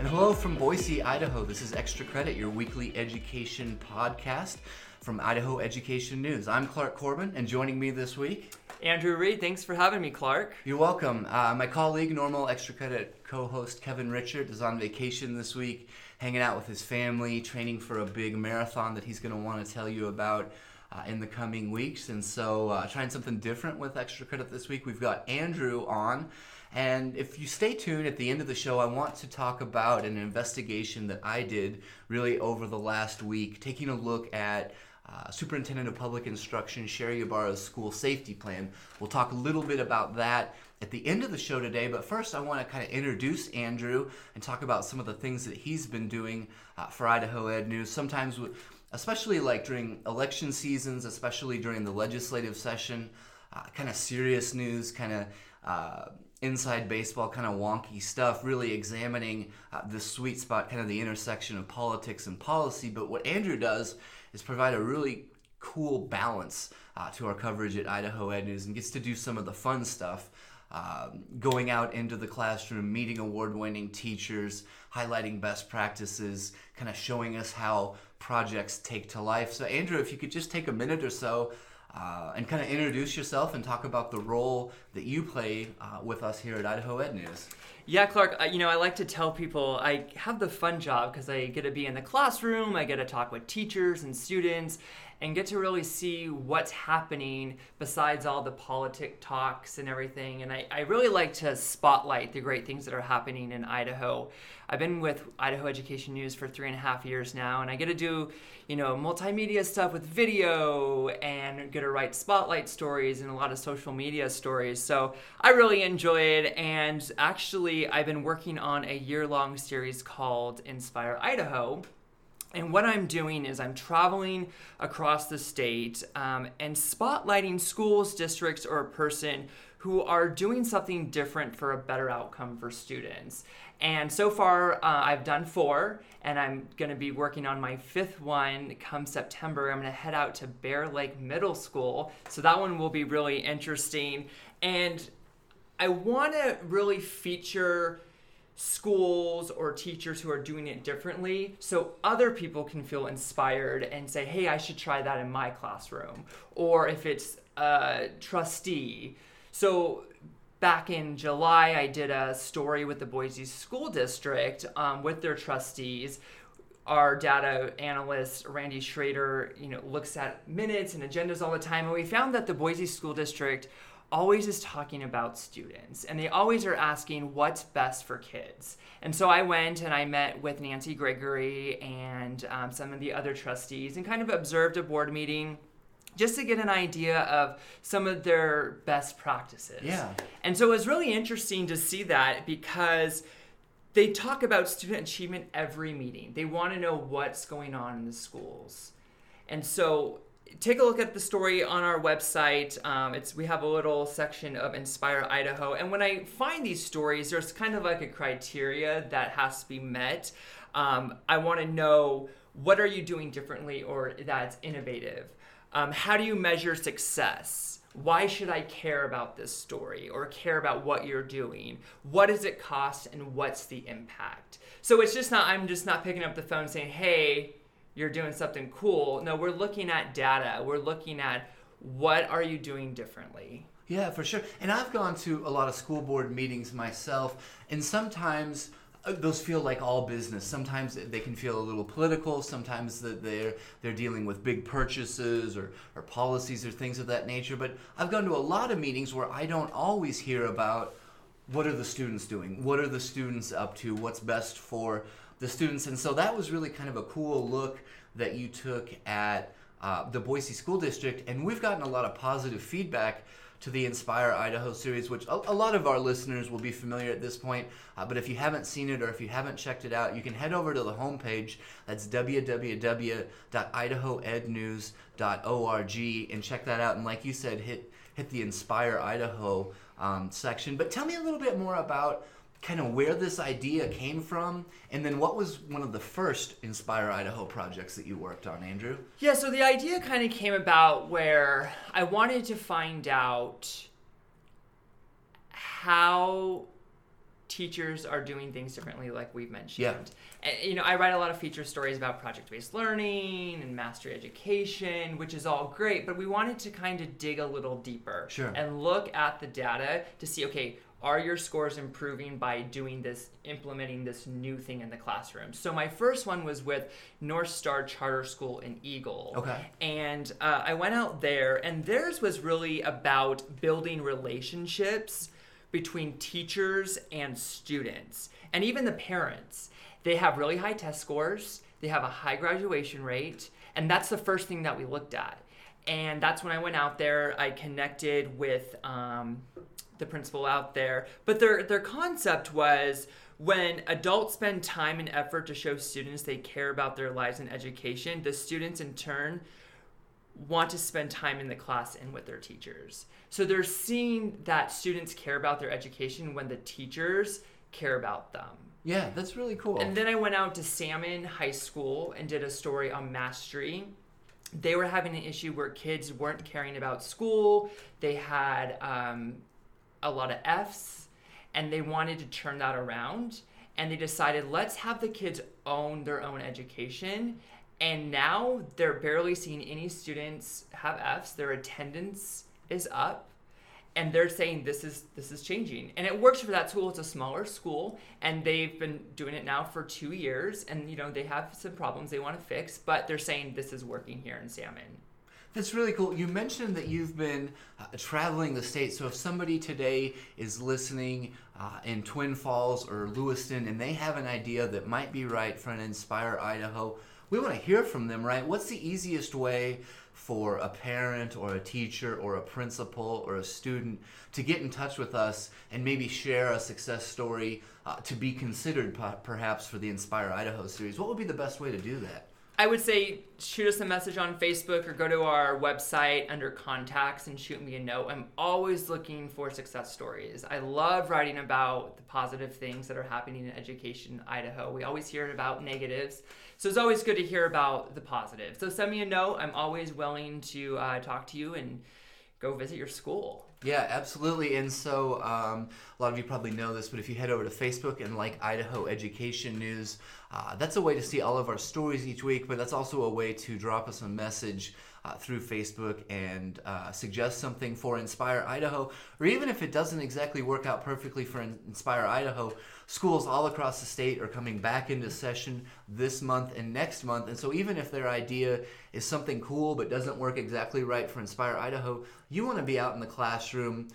And hello from Boise, Idaho. This is Extra Credit, your weekly education podcast from Idaho Education News. I'm Clark Corbin, and joining me this week, Andrew Reed. Thanks for having me, Clark. You're welcome. Uh, my colleague, normal Extra Credit co host Kevin Richert, is on vacation this week, hanging out with his family, training for a big marathon that he's going to want to tell you about. Uh, in the coming weeks, and so uh, trying something different with extra credit this week. We've got Andrew on, and if you stay tuned at the end of the show, I want to talk about an investigation that I did really over the last week, taking a look at uh, Superintendent of Public Instruction Sherri Ybarra's school safety plan. We'll talk a little bit about that at the end of the show today, but first I want to kind of introduce Andrew and talk about some of the things that he's been doing uh, for Idaho Ed News. Sometimes, especially like during election seasons, especially during the legislative session, uh, kind of serious news, kind of uh, inside baseball kind of wonky stuff, really examining uh, the sweet spot, kind of the intersection of politics and policy. But what Andrew does is provide a really cool balance uh, to our coverage at Idaho Ed News and gets to do some of the fun stuff. Um, going out into the classroom, meeting award winning teachers, highlighting best practices, kind of showing us how projects take to life. So, Andrew, if you could just take a minute or so uh, and kind of introduce yourself and talk about the role that you play uh, with us here at Idaho Ed News. Yeah, Clark, you know, I like to tell people I have the fun job because I get to be in the classroom, I get to talk with teachers and students, and get to really see what's happening besides all the politic talks and everything. And I, I really like to spotlight the great things that are happening in Idaho. I've been with Idaho Education News for three and a half years now, and I get to do, you know, multimedia stuff with video and get to write spotlight stories and a lot of social media stories. So I really enjoy it. And actually, I've been working on a year long series called Inspire Idaho and what I'm doing is I'm traveling across the state um, and spotlighting schools, districts, or a person who are doing something different for a better outcome for students. And so far, uh, I've done four, and I'm going to be working on my fifth one come September. I'm going to head out to Bear Lake Middle School. So that one will be really interesting. And I want to really feature schools or teachers who are doing it differently so other people can feel inspired and say, hey, I should try that in my classroom. Or if it's a trustee. So back in July, I did a story with the Boise School District um, with their trustees. Our data analyst Randy Schrader, you know, looks at minutes and agendas all the time, and we found that the Boise School District always is talking about students and they always are asking what's best for kids. And so I went and I met with Nancy Gregory and um, some of the other trustees and kind of observed a board meeting just to get an idea of some of their best practices. Yeah. And so it was really interesting to see that because they talk about student achievement every meeting. They want to know what's going on in the schools. And so take a look at the story on our website. Um, it's we have a little section of Inspire Idaho, and when I find these stories, there's kind of like a criteria that has to be met. Um, I want to know what are you doing differently or that's innovative. Um, how do you measure success? Why should I care about this story or care about what you're doing? What does it cost and what's the impact? So it's just not, I'm just not picking up the phone saying, hey, you're doing something cool. No, we're looking at data. We're looking at what are you doing differently. Yeah, for sure. And I've gone to a lot of school board meetings myself, and sometimes uh, those feel like all business. Sometimes they can feel a little political. Sometimes that they're they're dealing with big purchases or, or policies or things of that nature. But I've gone to a lot of meetings where I don't always hear about what are the students doing, what are the students up to, what's best for the students. And so that was really kind of a cool look that you took at uh, the Boise School District. And we've gotten a lot of positive feedback to the Inspire Idaho series, which a, a lot of our listeners will be familiar at this point. Uh, but if you haven't seen it or if you haven't checked it out, you can head over to the homepage. That's www.idahoednews.org and check that out. And like you said, hit hit the Inspire Idaho um, section. But tell me a little bit more about kind of where this idea came from, and then what was one of the first Inspire Idaho projects that you worked on, Andrew? Yeah, so the idea kind of came about where I wanted to find out how teachers are doing things differently, like we've mentioned. Yeah. And, you know, I write a lot of feature stories about project-based learning and mastery education, which is all great, but we wanted to kind of dig a little deeper Sure. and look at the data to see, okay, are your scores improving by doing this, implementing this new thing in the classroom? So my first one was with North Star Charter School in Eagle. Okay. And uh, I went out there, and theirs was really about building relationships between teachers and students, and even the parents. They have really high test scores, they have a high graduation rate, and that's the first thing that we looked at. And that's when I went out there. I connected with um, the principal out there. But their their concept was when adults spend time and effort to show students they care about their lives and education, the students in turn want to spend time in the class and with their teachers. So they're seeing that students care about their education when the teachers care about them. Yeah, that's really cool. And then I went out to Salmon High School and did a story on mastery. They were having an issue where kids weren't caring about school. They had um, a lot of F's, and they wanted to turn that around. And they decided, let's have the kids own their own education. And now they're barely seeing any students have F's. Their attendance is up and they're saying this is this is changing and it works for that school it's a smaller school and they've been doing it now for two years and you know they have some problems they want to fix but they're saying this is working here in salmon That's really cool. You mentioned that you've been uh, traveling the state. So if somebody today is listening uh, in Twin Falls or Lewiston and they have an idea that might be right for an Inspire Idaho, we want to hear from them, right? What's the easiest way for a parent or a teacher or a principal or a student to get in touch with us and maybe share a success story uh, to be considered p- perhaps for the Inspire Idaho series? What would be the best way to do that? I would say shoot us a message on Facebook or go to our website under contacts and shoot me a note. I'm always looking for success stories. I love writing about the positive things that are happening in education in Idaho. We always hear about negatives. So it's always good to hear about the positive. So send me a note. I'm always willing to uh, talk to you and go visit your school. Yeah, absolutely. And so um, a lot of you probably know this, but if you head over to Facebook and like Idaho Education News, uh, that's a way to see all of our stories each week, but that's also a way to drop us a message uh, through Facebook and uh, suggest something for Inspire Idaho, or even if it doesn't exactly work out perfectly for Inspire Idaho, schools all across the state are coming back into session this month and next month. And so even if their idea is something cool but doesn't work exactly right for Inspire Idaho, you want to be out in the classroom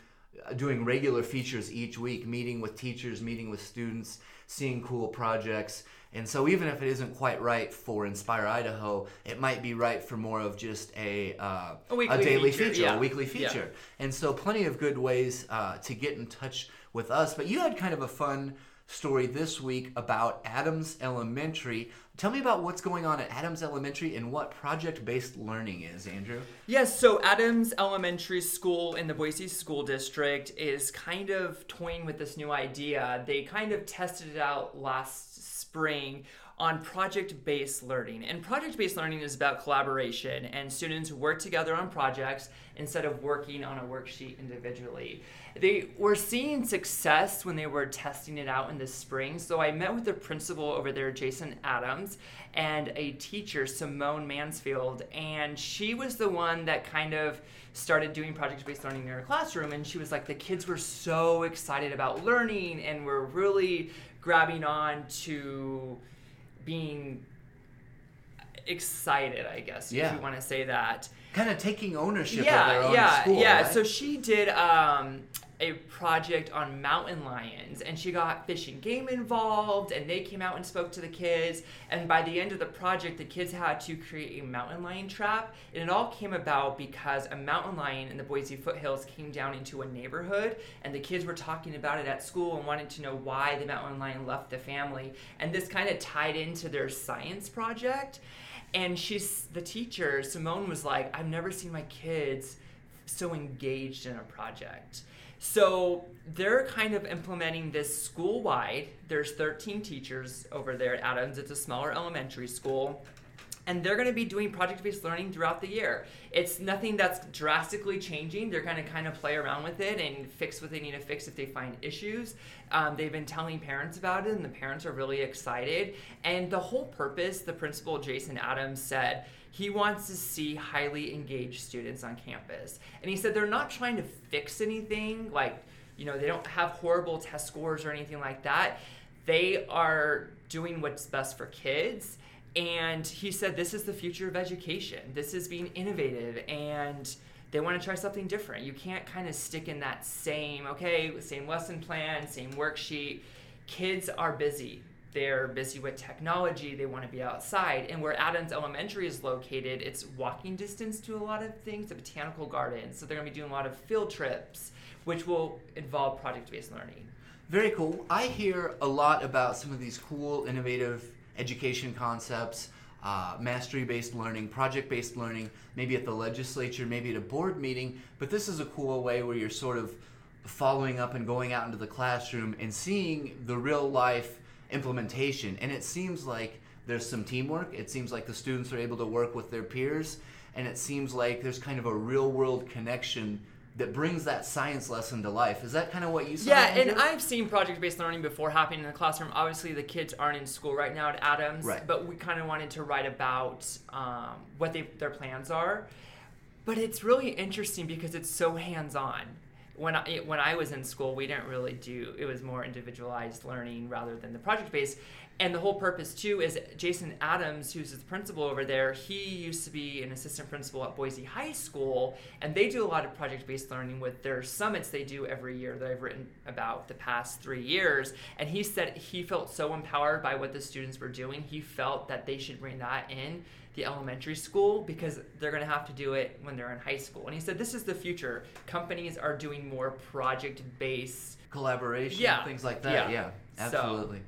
uh, doing regular features each week, meeting with teachers, meeting with students, seeing cool projects. And so, even if it isn't quite right for Inspire Idaho, it might be right for more of just a uh, A weekly daily feature, feature, yeah. a weekly Yeah. feature. And so, plenty of good ways uh, to get in touch with us. But you had kind of a fun story this week about Adams Elementary. Tell me about what's going on at Adams Elementary and what project based learning is, Andrew. Yes, so Adams Elementary School in the Boise School District is kind of toying with this new idea. They kind of tested it out last spring on project based learning. And project based learning is about collaboration, and students work together on projects instead of working on a worksheet individually. They were seeing success when they were testing it out in the spring. So I met with the principal over there, Jason Adams, and a teacher, Simone Mansfield, and she was the one that kind of started doing project based learning in her classroom. And she was like, the kids were so excited about learning and were really grabbing on to being excited, I guess, Yeah. if you want to say that Kind of taking ownership of their yeah, own yeah, school. yeah. right? So she did um, a project on mountain lions, and she got Fish and Game involved, and they came out and spoke to the kids. And by the end of the project, the kids had to create a mountain lion trap, and it all came about because a mountain lion in the Boise foothills came down into a neighborhood, and the kids were talking about it at school and wanted to know why the mountain lion left the family, and this kind of tied into their science project. And she's the teacher, Simone was like, I've never seen my kids so engaged in a project. So they're kind of implementing this school wide. There's 13 teachers over there at Adams. It's a smaller elementary school. and they're going to be doing project-based learning throughout the year. It's nothing that's drastically changing. They're going to kind of play around with it and fix what they need to fix if they find issues. Um, they've been telling parents about it, and the parents are really excited. And the whole purpose, the principal Jason Adams said, he wants to see highly engaged students on campus. And he said they're not trying to fix anything, like, you know, they don't have horrible test scores or anything like that. They are doing what's best for kids. And he said this is the future of education. This is being innovative and they want to try something different. You can't kind of stick in that same, okay, same lesson plan, same worksheet. Kids are busy. They're busy with technology. They want to be outside. And where Adams Elementary is located, it's walking distance to a lot of things, the botanical garden. So they're going to be doing a lot of field trips, which will involve project based learning. Very cool. I hear a lot about some of these cool, innovative education concepts, uh, mastery based learning, project based learning, maybe at the legislature, maybe at a board meeting. But this is a cool way where you're sort of following up and going out into the classroom and seeing the real life implementation. And it seems like there's some teamwork. It seems like the students are able to work with their peers. And it seems like there's kind of a real world connection that brings that science lesson to life. Is that kind of what you saw? Yeah, and I've seen project-based learning before happening in the classroom. Obviously, the kids aren't in school right now at Adams, right. but we kind of wanted to write about um, what they, their plans are. But it's really interesting because it's so hands-on. When I, when I was in school, we didn't really do it was more individualized learning rather than the project based. And the whole purpose too is Jason Adams, who's the principal over there. He used to be an assistant principal at Boise High School, and they do a lot of project-based learning with their summits they do every year that I've written about the past three years. And he said he felt so empowered by what the students were doing. He felt that they should bring that in the elementary school because they're going to have to do it when they're in high school. And he said this is the future. Companies are doing more project-based collaboration, yeah. things like that. Yeah, yeah absolutely.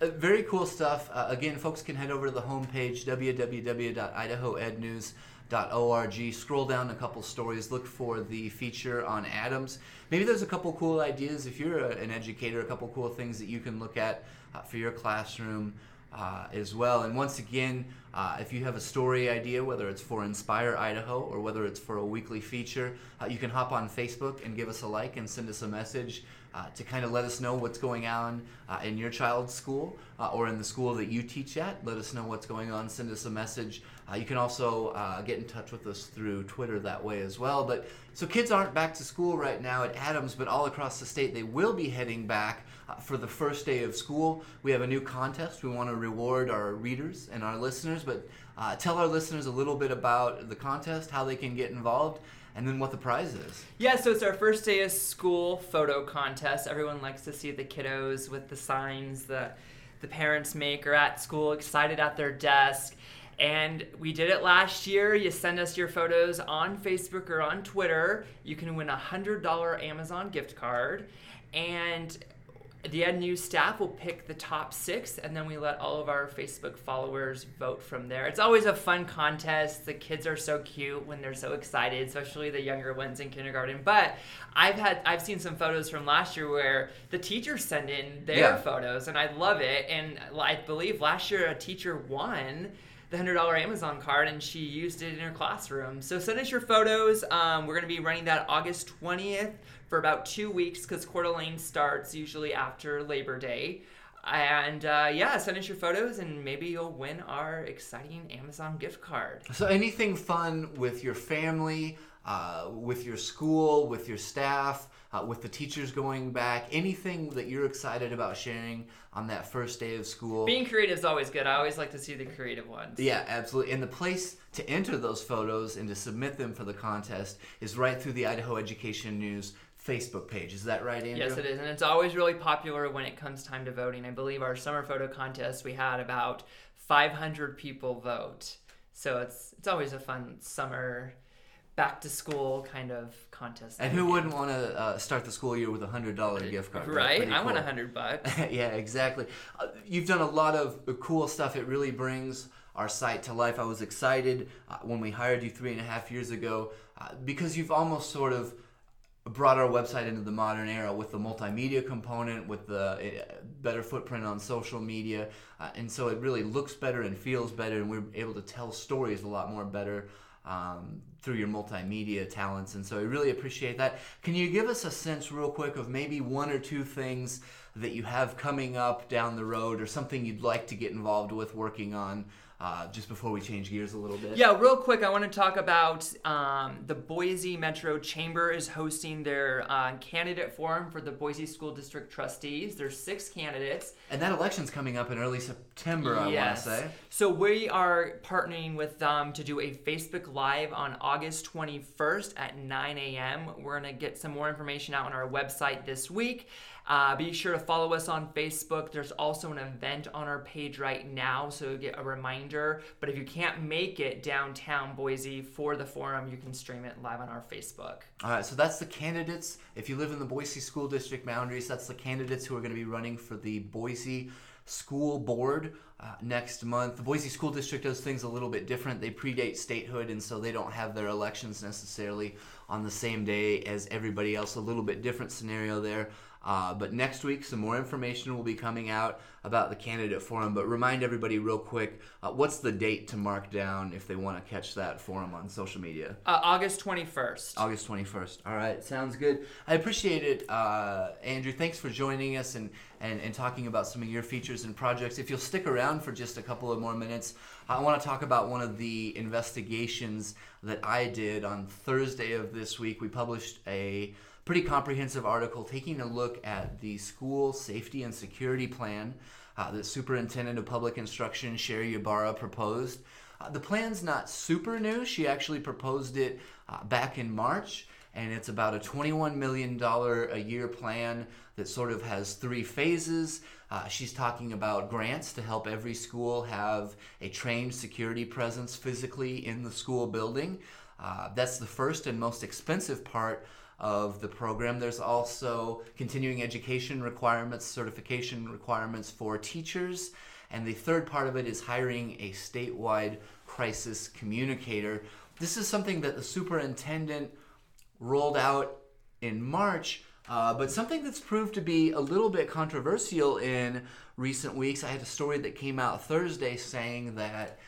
So, uh, very cool stuff. Uh, again, folks can head over to the homepage, www.idahoednews.org. Scroll down a couple stories, look for the feature on Adams. Maybe there's a couple cool ideas if you're a, an educator, a couple cool things that you can look at uh, for your classroom uh, as well. And once again, uh, if you have a story idea, whether it's for Inspire Idaho or whether it's for a weekly feature, uh, you can hop on Facebook and give us a like and send us a message uh, to kind of let us know what's going on uh, in your child's school uh, or in the school that you teach at. Let us know what's going on. Send us a message. Uh, you can also get in touch with us through Twitter that way as well. But so kids aren't back to school right now at Adams, but all across the state they will be heading back for the first day of school. We have a new contest. We want to reward our readers and our listeners, but uh, tell our listeners a little bit about the contest, how they can get involved and then what the prize is. Yeah, so it's our first day of school photo contest. Everyone likes to see the kiddos with the signs that the parents make or at school, excited at their desk. And we did it last year. You send us your photos on Facebook or on Twitter. You can win a $100 Amazon gift card. And the Ed News staff will pick the top six, and then we let all of our Facebook followers vote from there. It's always a fun contest. The kids are so cute when they're so excited, especially the younger ones in kindergarten. But I've had I've seen some photos from last year where the teachers send in their yeah. photos, and I love it. And I believe last year a teacher won the hundred dollar Amazon card, and she used it in her classroom. So send us your photos. Um, we're going to be running that August twentieth for about two weeks because Coeur d'Alene starts usually after Labor Day. And uh, yeah, send us your photos and maybe you'll win our exciting Amazon gift card. So, anything fun with your family, uh, with your school, with your staff, uh, with the teachers going back, anything that you're excited about sharing on that first day of school. Being creative is always good. I always like to see the creative ones. Yeah, absolutely. And the place to enter those photos and to submit them for the contest is right through the Idaho Education News Facebook page. Is that right, Andrew? Yes, it is. And it's always really popular when it comes time to voting. I believe our summer photo contest, we had about 500 people vote. So it's it's always a fun summer back to school kind of contest. And who wouldn't want to uh, start the school year with a hundred dollar gift card? Right, I cool. want a hundred bucks. yeah, exactly. Uh, you've done a lot of cool stuff. It really brings our site to life. I was excited uh, when we hired you three and a half years ago uh, because you've almost sort of brought our website into the modern era with the multimedia component, with the uh, better footprint on social media, uh, and so it really looks better and feels better, and we're able to tell stories a lot more better um, through your multimedia talents. And so I really appreciate that. Can you give us a sense, real quick, of maybe one or two things that you have coming up down the road, or something you'd like to get involved with working on? Uh, just before we change gears a little bit. Yeah, real quick, I want to talk about um, the Boise Metro Chamber is hosting their uh, candidate forum for the Boise School District trustees. There's six candidates. And that election's coming up in early September, I yes. want to say. So we are partnering with them to do a Facebook Live on August 21st at 9 a.m. We're going to get some more information out on our website this week. Uh, be sure to follow us on Facebook. There's also an event on our page right now, so you get a reminder. But if you can't make it downtown Boise for the forum, you can stream it live on our Facebook. All right, so that's the candidates. If you live in the Boise School District boundaries, that's the candidates who are going to be running for the Boise School Board uh, next month. The Boise School District does things a little bit different. They predate statehood, and so they don't have their elections necessarily on the same day as everybody else. A little bit different scenario there. Uh, but next week, some more information will be coming out about the candidate forum. But remind everybody, real quick, uh, what's the date to mark down if they want to catch that forum on social media? Uh, August 21st. August 21st. All right, sounds good. I appreciate it, uh, Andrew. Thanks for joining us and, and, and talking about some of your features and projects. If you'll stick around for just a couple of more minutes, I want to talk about one of the investigations that I did on Thursday of this week. We published a pretty comprehensive article taking a look at the school safety and security plan uh, that Superintendent of Public Instruction Sherri Ybarra proposed. Uh, the plan's not super new. She actually proposed it uh, back in March, and it's about a $21 million a year plan that sort of has three phases. Uh, she's talking about grants to help every school have a trained security presence physically in the school building. Uh, that's the first and most expensive part of the program. There's also continuing education requirements, certification requirements for teachers. And the third part of it is hiring a statewide crisis communicator. This is something that the superintendent rolled out in March, uh, but something that's proved to be a little bit controversial in recent weeks. I had a story that came out Thursday saying that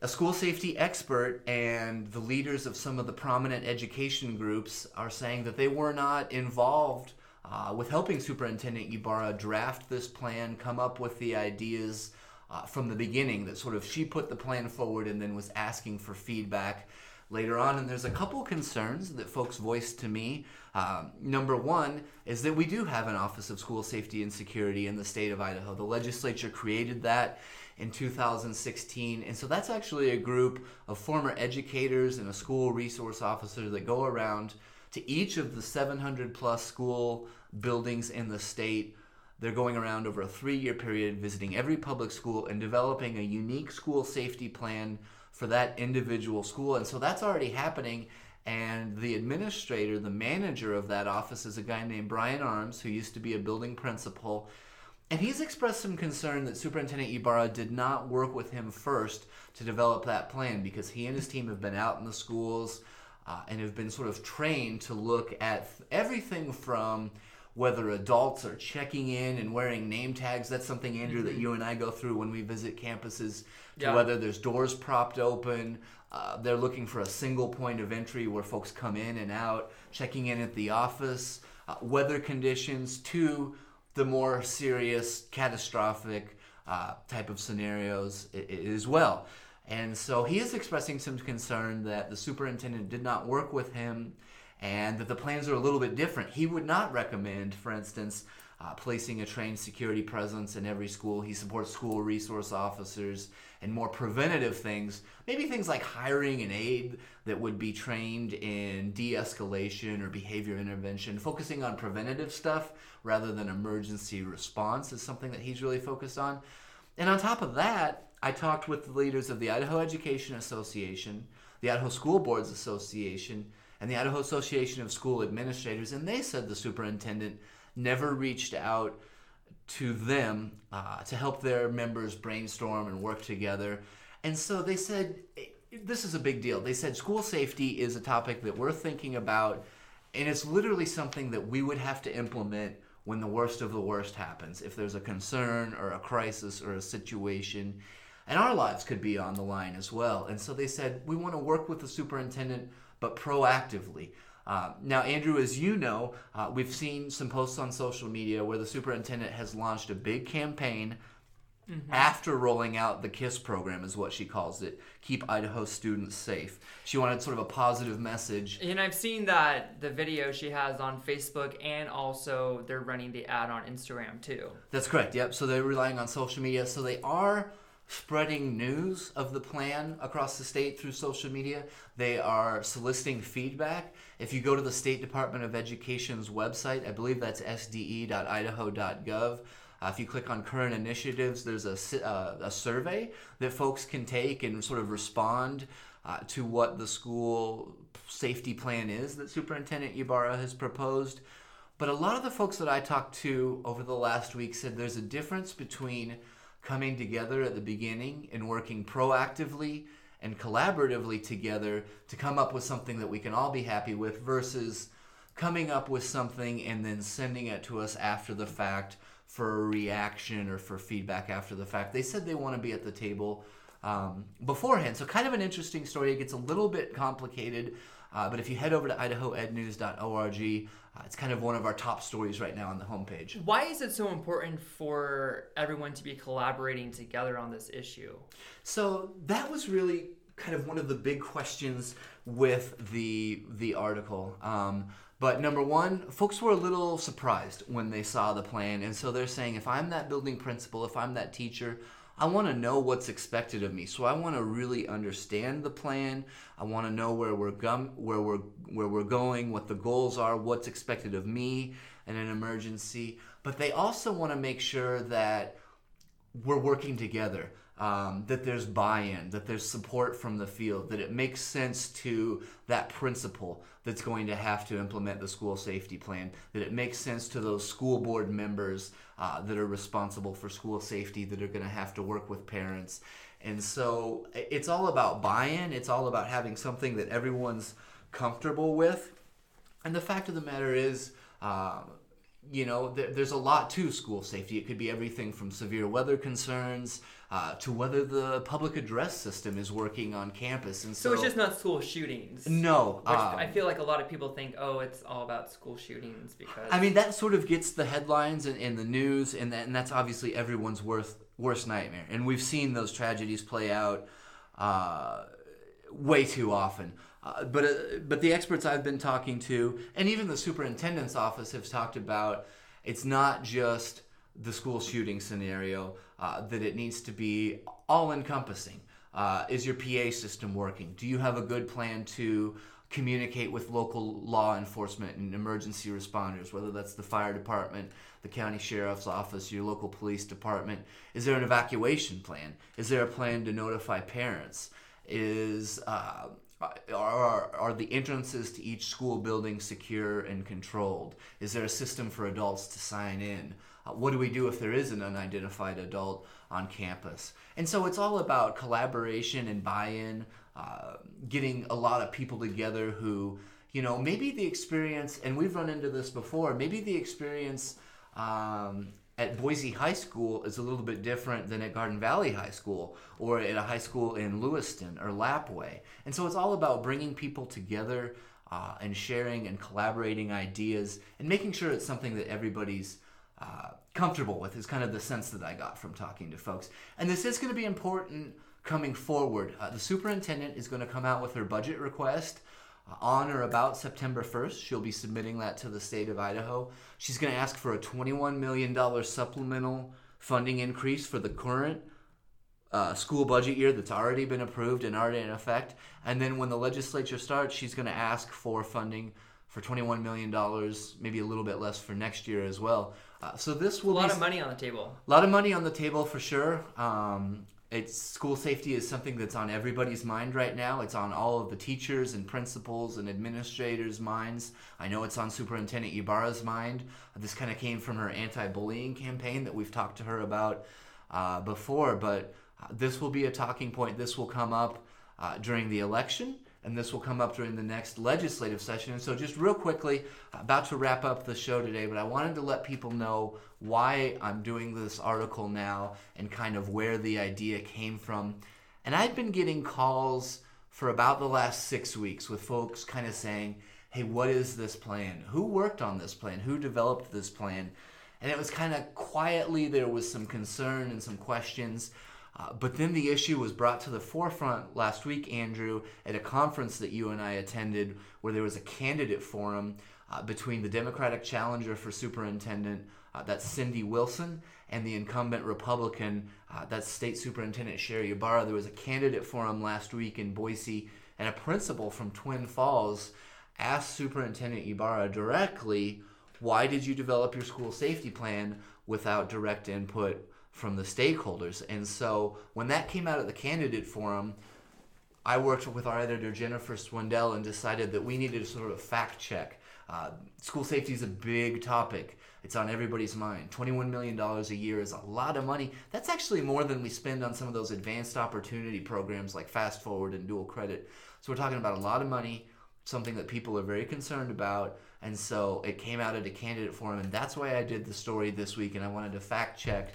a school safety expert and the leaders of some of the prominent education groups are saying that they were not involved uh, with helping Superintendent Ybarra draft this plan, come up with the ideas uh, from the beginning. That sort of she put the plan forward and then was asking for feedback later on. And there's a couple concerns that folks voiced to me. Um, number one is that we do have an Office of School Safety and Security in the state of Idaho. The legislature created that in 2016. And so that's actually a group of former educators and a school resource officer that go around to each of the 700 plus school buildings in the state. They're going around over a three year period, visiting every public school and developing a unique school safety plan for that individual school. And so that's already happening. And the administrator, the manager of that office, is a guy named Brian Armes, who used to be a building principal and he's expressed some concern that Superintendent Ybarra did not work with him first to develop that plan because he and his team have been out in the schools uh, and have been sort of trained to look at everything from whether adults are checking in and wearing name tags. That's something, Andrew, that mm-hmm. you and I go through when we visit campuses, to yeah. whether there's doors propped open. Uh, they're looking for a single point of entry where folks come in and out, checking in at the office, uh, weather conditions, to the more serious, catastrophic uh, type of scenarios as well. And so he is expressing some concern that the superintendent did not work with him and that the plans are a little bit different. He would not recommend, for instance, uh, placing a trained security presence in every school. He supports school resource officers and more preventative things, maybe things like hiring an aide that would be trained in de escalation or behavior intervention. Focusing on preventative stuff rather than emergency response is something that he's really focused on. And on top of that, I talked with the leaders of the Idaho Education Association, the Idaho School Boards Association, and the Idaho Association of School Administrators, and they said the superintendent never reached out to them uh, to help their members brainstorm and work together. And so they said, this is a big deal. They said school safety is a topic that we're thinking about And it's literally something that we would have to implement when the worst of the worst happens. If there's a concern or a crisis or a situation, and our lives could be on the line as well. And so they said, we want to work with the superintendent, but proactively. Uh, now, Andrew, as you know, uh, we've seen some posts on social media where the superintendent has launched a big campaign Mm-hmm. after rolling out the KISS program, is what she calls it. Keep Idaho students safe. She wanted sort of a positive message. And I've seen that the video she has on Facebook, and also they're running the ad on Instagram too. That's correct. Yep. So they're relying on social media. So they are spreading news of the plan across the state through social media. They are soliciting feedback. If you go to the State Department of Education's website, I believe that's sde.idaho.gov. Uh, if you click on current initiatives, there's a, uh, a survey that folks can take and sort of respond uh, to what the school safety plan is that Superintendent Ybarra has proposed. But a lot of the folks that I talked to over the last week said there's a difference between coming together at the beginning and working proactively and collaboratively together to come up with something that we can all be happy with versus coming up with something and then sending it to us after the fact for a reaction or for feedback after the fact. They said they want to be at the table um, beforehand. So, kind of an interesting story. It gets a little bit complicated, uh, but if you head over to idahoednews.org, uh, it's kind of one of our top stories right now on the homepage. Why is it so important for everyone to be collaborating together on this issue? So, that was really kind of one of the big questions with the the article. Um, but number one, folks were a little surprised when they saw the plan. And so they're saying, if I'm that building principal, if I'm that teacher, I want to know what's expected of me. So I want to really understand the plan. I want to know where we're gum- where we're where we're going, what the goals are, what's expected of me in an emergency. But they also want to make sure that we're working together um, that there's buy-in, that there's support from the field, that it makes sense to that principal that's going to have to implement the school safety plan, that it makes sense to those school board members uh, that are responsible for school safety, that are going to have to work with parents. And so it's all about buy-in. It's all about having something that everyone's comfortable with. And the fact of the matter is, uh, you know, there, there's a lot to school safety. It could be everything from severe weather concerns uh, to whether the public address system is working on campus. And so, so it's just not school shootings. No, um, I feel like a lot of people think, oh, it's all about school shootings because. I mean, that sort of gets the headlines and, and the news, and, that, and that's obviously everyone's worst worst nightmare. And we've seen those tragedies play out uh, way too often. Uh, but uh, but the experts I've been talking to, and even the superintendent's office, have talked about it's not just the school shooting scenario. Uh, that it needs to be all encompassing. Uh, is your PA system working? Do you have a good plan to communicate with local law enforcement and emergency responders, whether that's the fire department, the county sheriff's office, your local police department? Is there an evacuation plan? Is there a plan to notify parents? Is uh, are, are the entrances to each school building secure and controlled? Is there a system for adults to sign in? Uh, what do we do if there is an unidentified adult on campus? And so it's all about collaboration and buy in, uh, getting a lot of people together who, you know, maybe the experience, and we've run into this before, maybe the experience um, at Boise High School is a little bit different than at Garden Valley High School or at a high school in Lewiston or Lapwai. And so it's all about bringing people together uh, and sharing and collaborating ideas and making sure it's something that everybody's uh, comfortable with is kind of the sense that I got from talking to folks. And this is going to be important coming forward. Uh, the superintendent is going to come out with her budget request on or about September 1st. She'll be submitting that to the state of Idaho. She's going to ask for a $21 million supplemental funding increase for the current uh, school budget year that's already been approved and already in effect. And then when the legislature starts, she's going to ask for funding for $21 million, maybe a little bit less for next year as well. Uh, so this will be a lot of money on the table. A lot of money on the table for sure. Um, it's school safety is something that's on everybody's mind right now. It's on all of the teachers and principals and administrators' minds. I know it's on Superintendent Ybarra's mind. This kind of came from her anti-bullying campaign that we've talked to her about uh, before. But this will be a talking point. This will come up uh, during the election and this will come up during the next legislative session. And so, just real quickly, about to wrap up the show today, but I wanted to let people know why I'm doing this article now and kind of where the idea came from. And I've been getting calls for about the last six weeks with folks kind of saying, hey, what is this plan? Who worked on this plan? Who developed this plan? And it was kind of quietly, there was some concern and some questions. Uh, but then the issue was brought to the forefront last week, Andrew, at a conference that you and I attended where there was a candidate forum uh, between the Democratic challenger for superintendent, uh, that's Cindy Wilson, and the incumbent Republican, uh, that's State Superintendent Sherri Ybarra. There was a candidate forum last week in Boise, and a principal from Twin Falls asked Superintendent Ybarra directly, why did you develop your school safety plan without direct input from the stakeholders? And so when that came out at the candidate forum, I worked with our editor Jennifer Swindell and decided that we needed to sort of fact check. Uh, school safety is a big topic. It's on everybody's mind. $21 million a year is a lot of money. That's actually more than we spend on some of those advanced opportunity programs like Fast Forward and Dual Credit. So we're talking about a lot of money something that people are very concerned about. And so it came out at a candidate forum, and that's why I did the story this week. And I wanted to fact check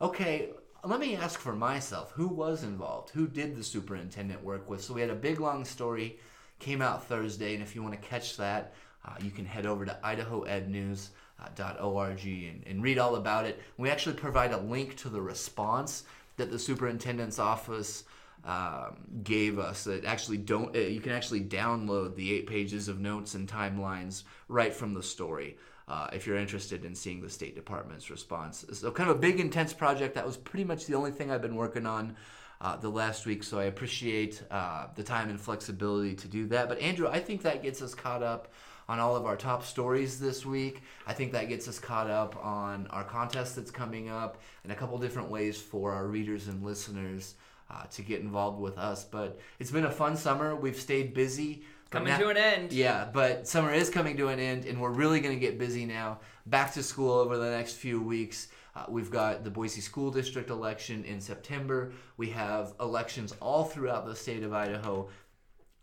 okay, let me ask for myself who was involved? Who did the superintendent work with? So we had a big long story, came out Thursday. And if you want to catch that, uh, you can head over to idahoednews.org and, and read all about it. We actually provide a link to the response that the superintendent's office um, gave us that actually don't uh, you can actually download the eight pages of notes and timelines right from the story uh, if you're interested in seeing the state department's response so kind of a big intense project that was pretty much the only thing i've been working on uh, the last week so i appreciate uh, the time and flexibility to do that but andrew i think that gets us caught up on all of our top stories this week. I think that gets us caught up on our contest that's coming up and a couple different ways for our readers and listeners uh, to get involved with us. But it's been a fun summer. We've stayed busy. Coming now, to an end. Yeah, but summer is coming to an end, and we're really going to get busy now. Back to school over the next few weeks. Uh, we've got the Boise School District election in September. We have elections all throughout the state of Idaho.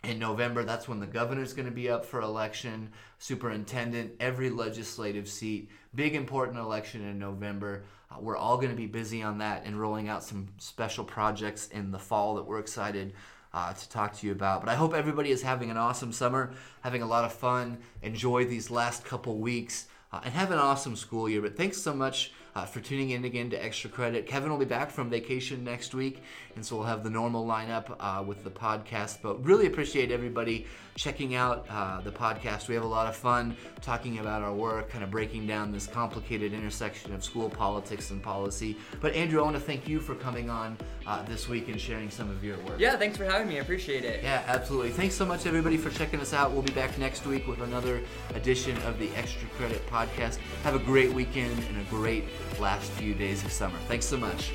In November, that's when the governor's going to be up for election, superintendent, every legislative seat. Big important election in November. Uh, we're all going to be busy on that and rolling out some special projects in the fall that we're excited uh, to talk to you about. But I hope everybody is having an awesome summer, having a lot of fun. Enjoy these last couple weeks uh, and have an awesome school year. But thanks so much uh, for tuning in again to Extra Credit. Kevin will be back from vacation next week, and so we'll have the normal lineup uh, with the podcast. But really appreciate everybody checking out uh, the podcast. We have a lot of fun talking about our work, kind of breaking down this complicated intersection of school politics and policy. But Andrew, I want to thank you for coming on uh, this week and sharing some of your work. Yeah, thanks for having me. I appreciate it. Yeah, absolutely. Thanks so much, everybody, for checking us out. We'll be back next week with another edition of the Extra Credit Podcast. Have a great weekend and a great last few days of summer. Thanks so much.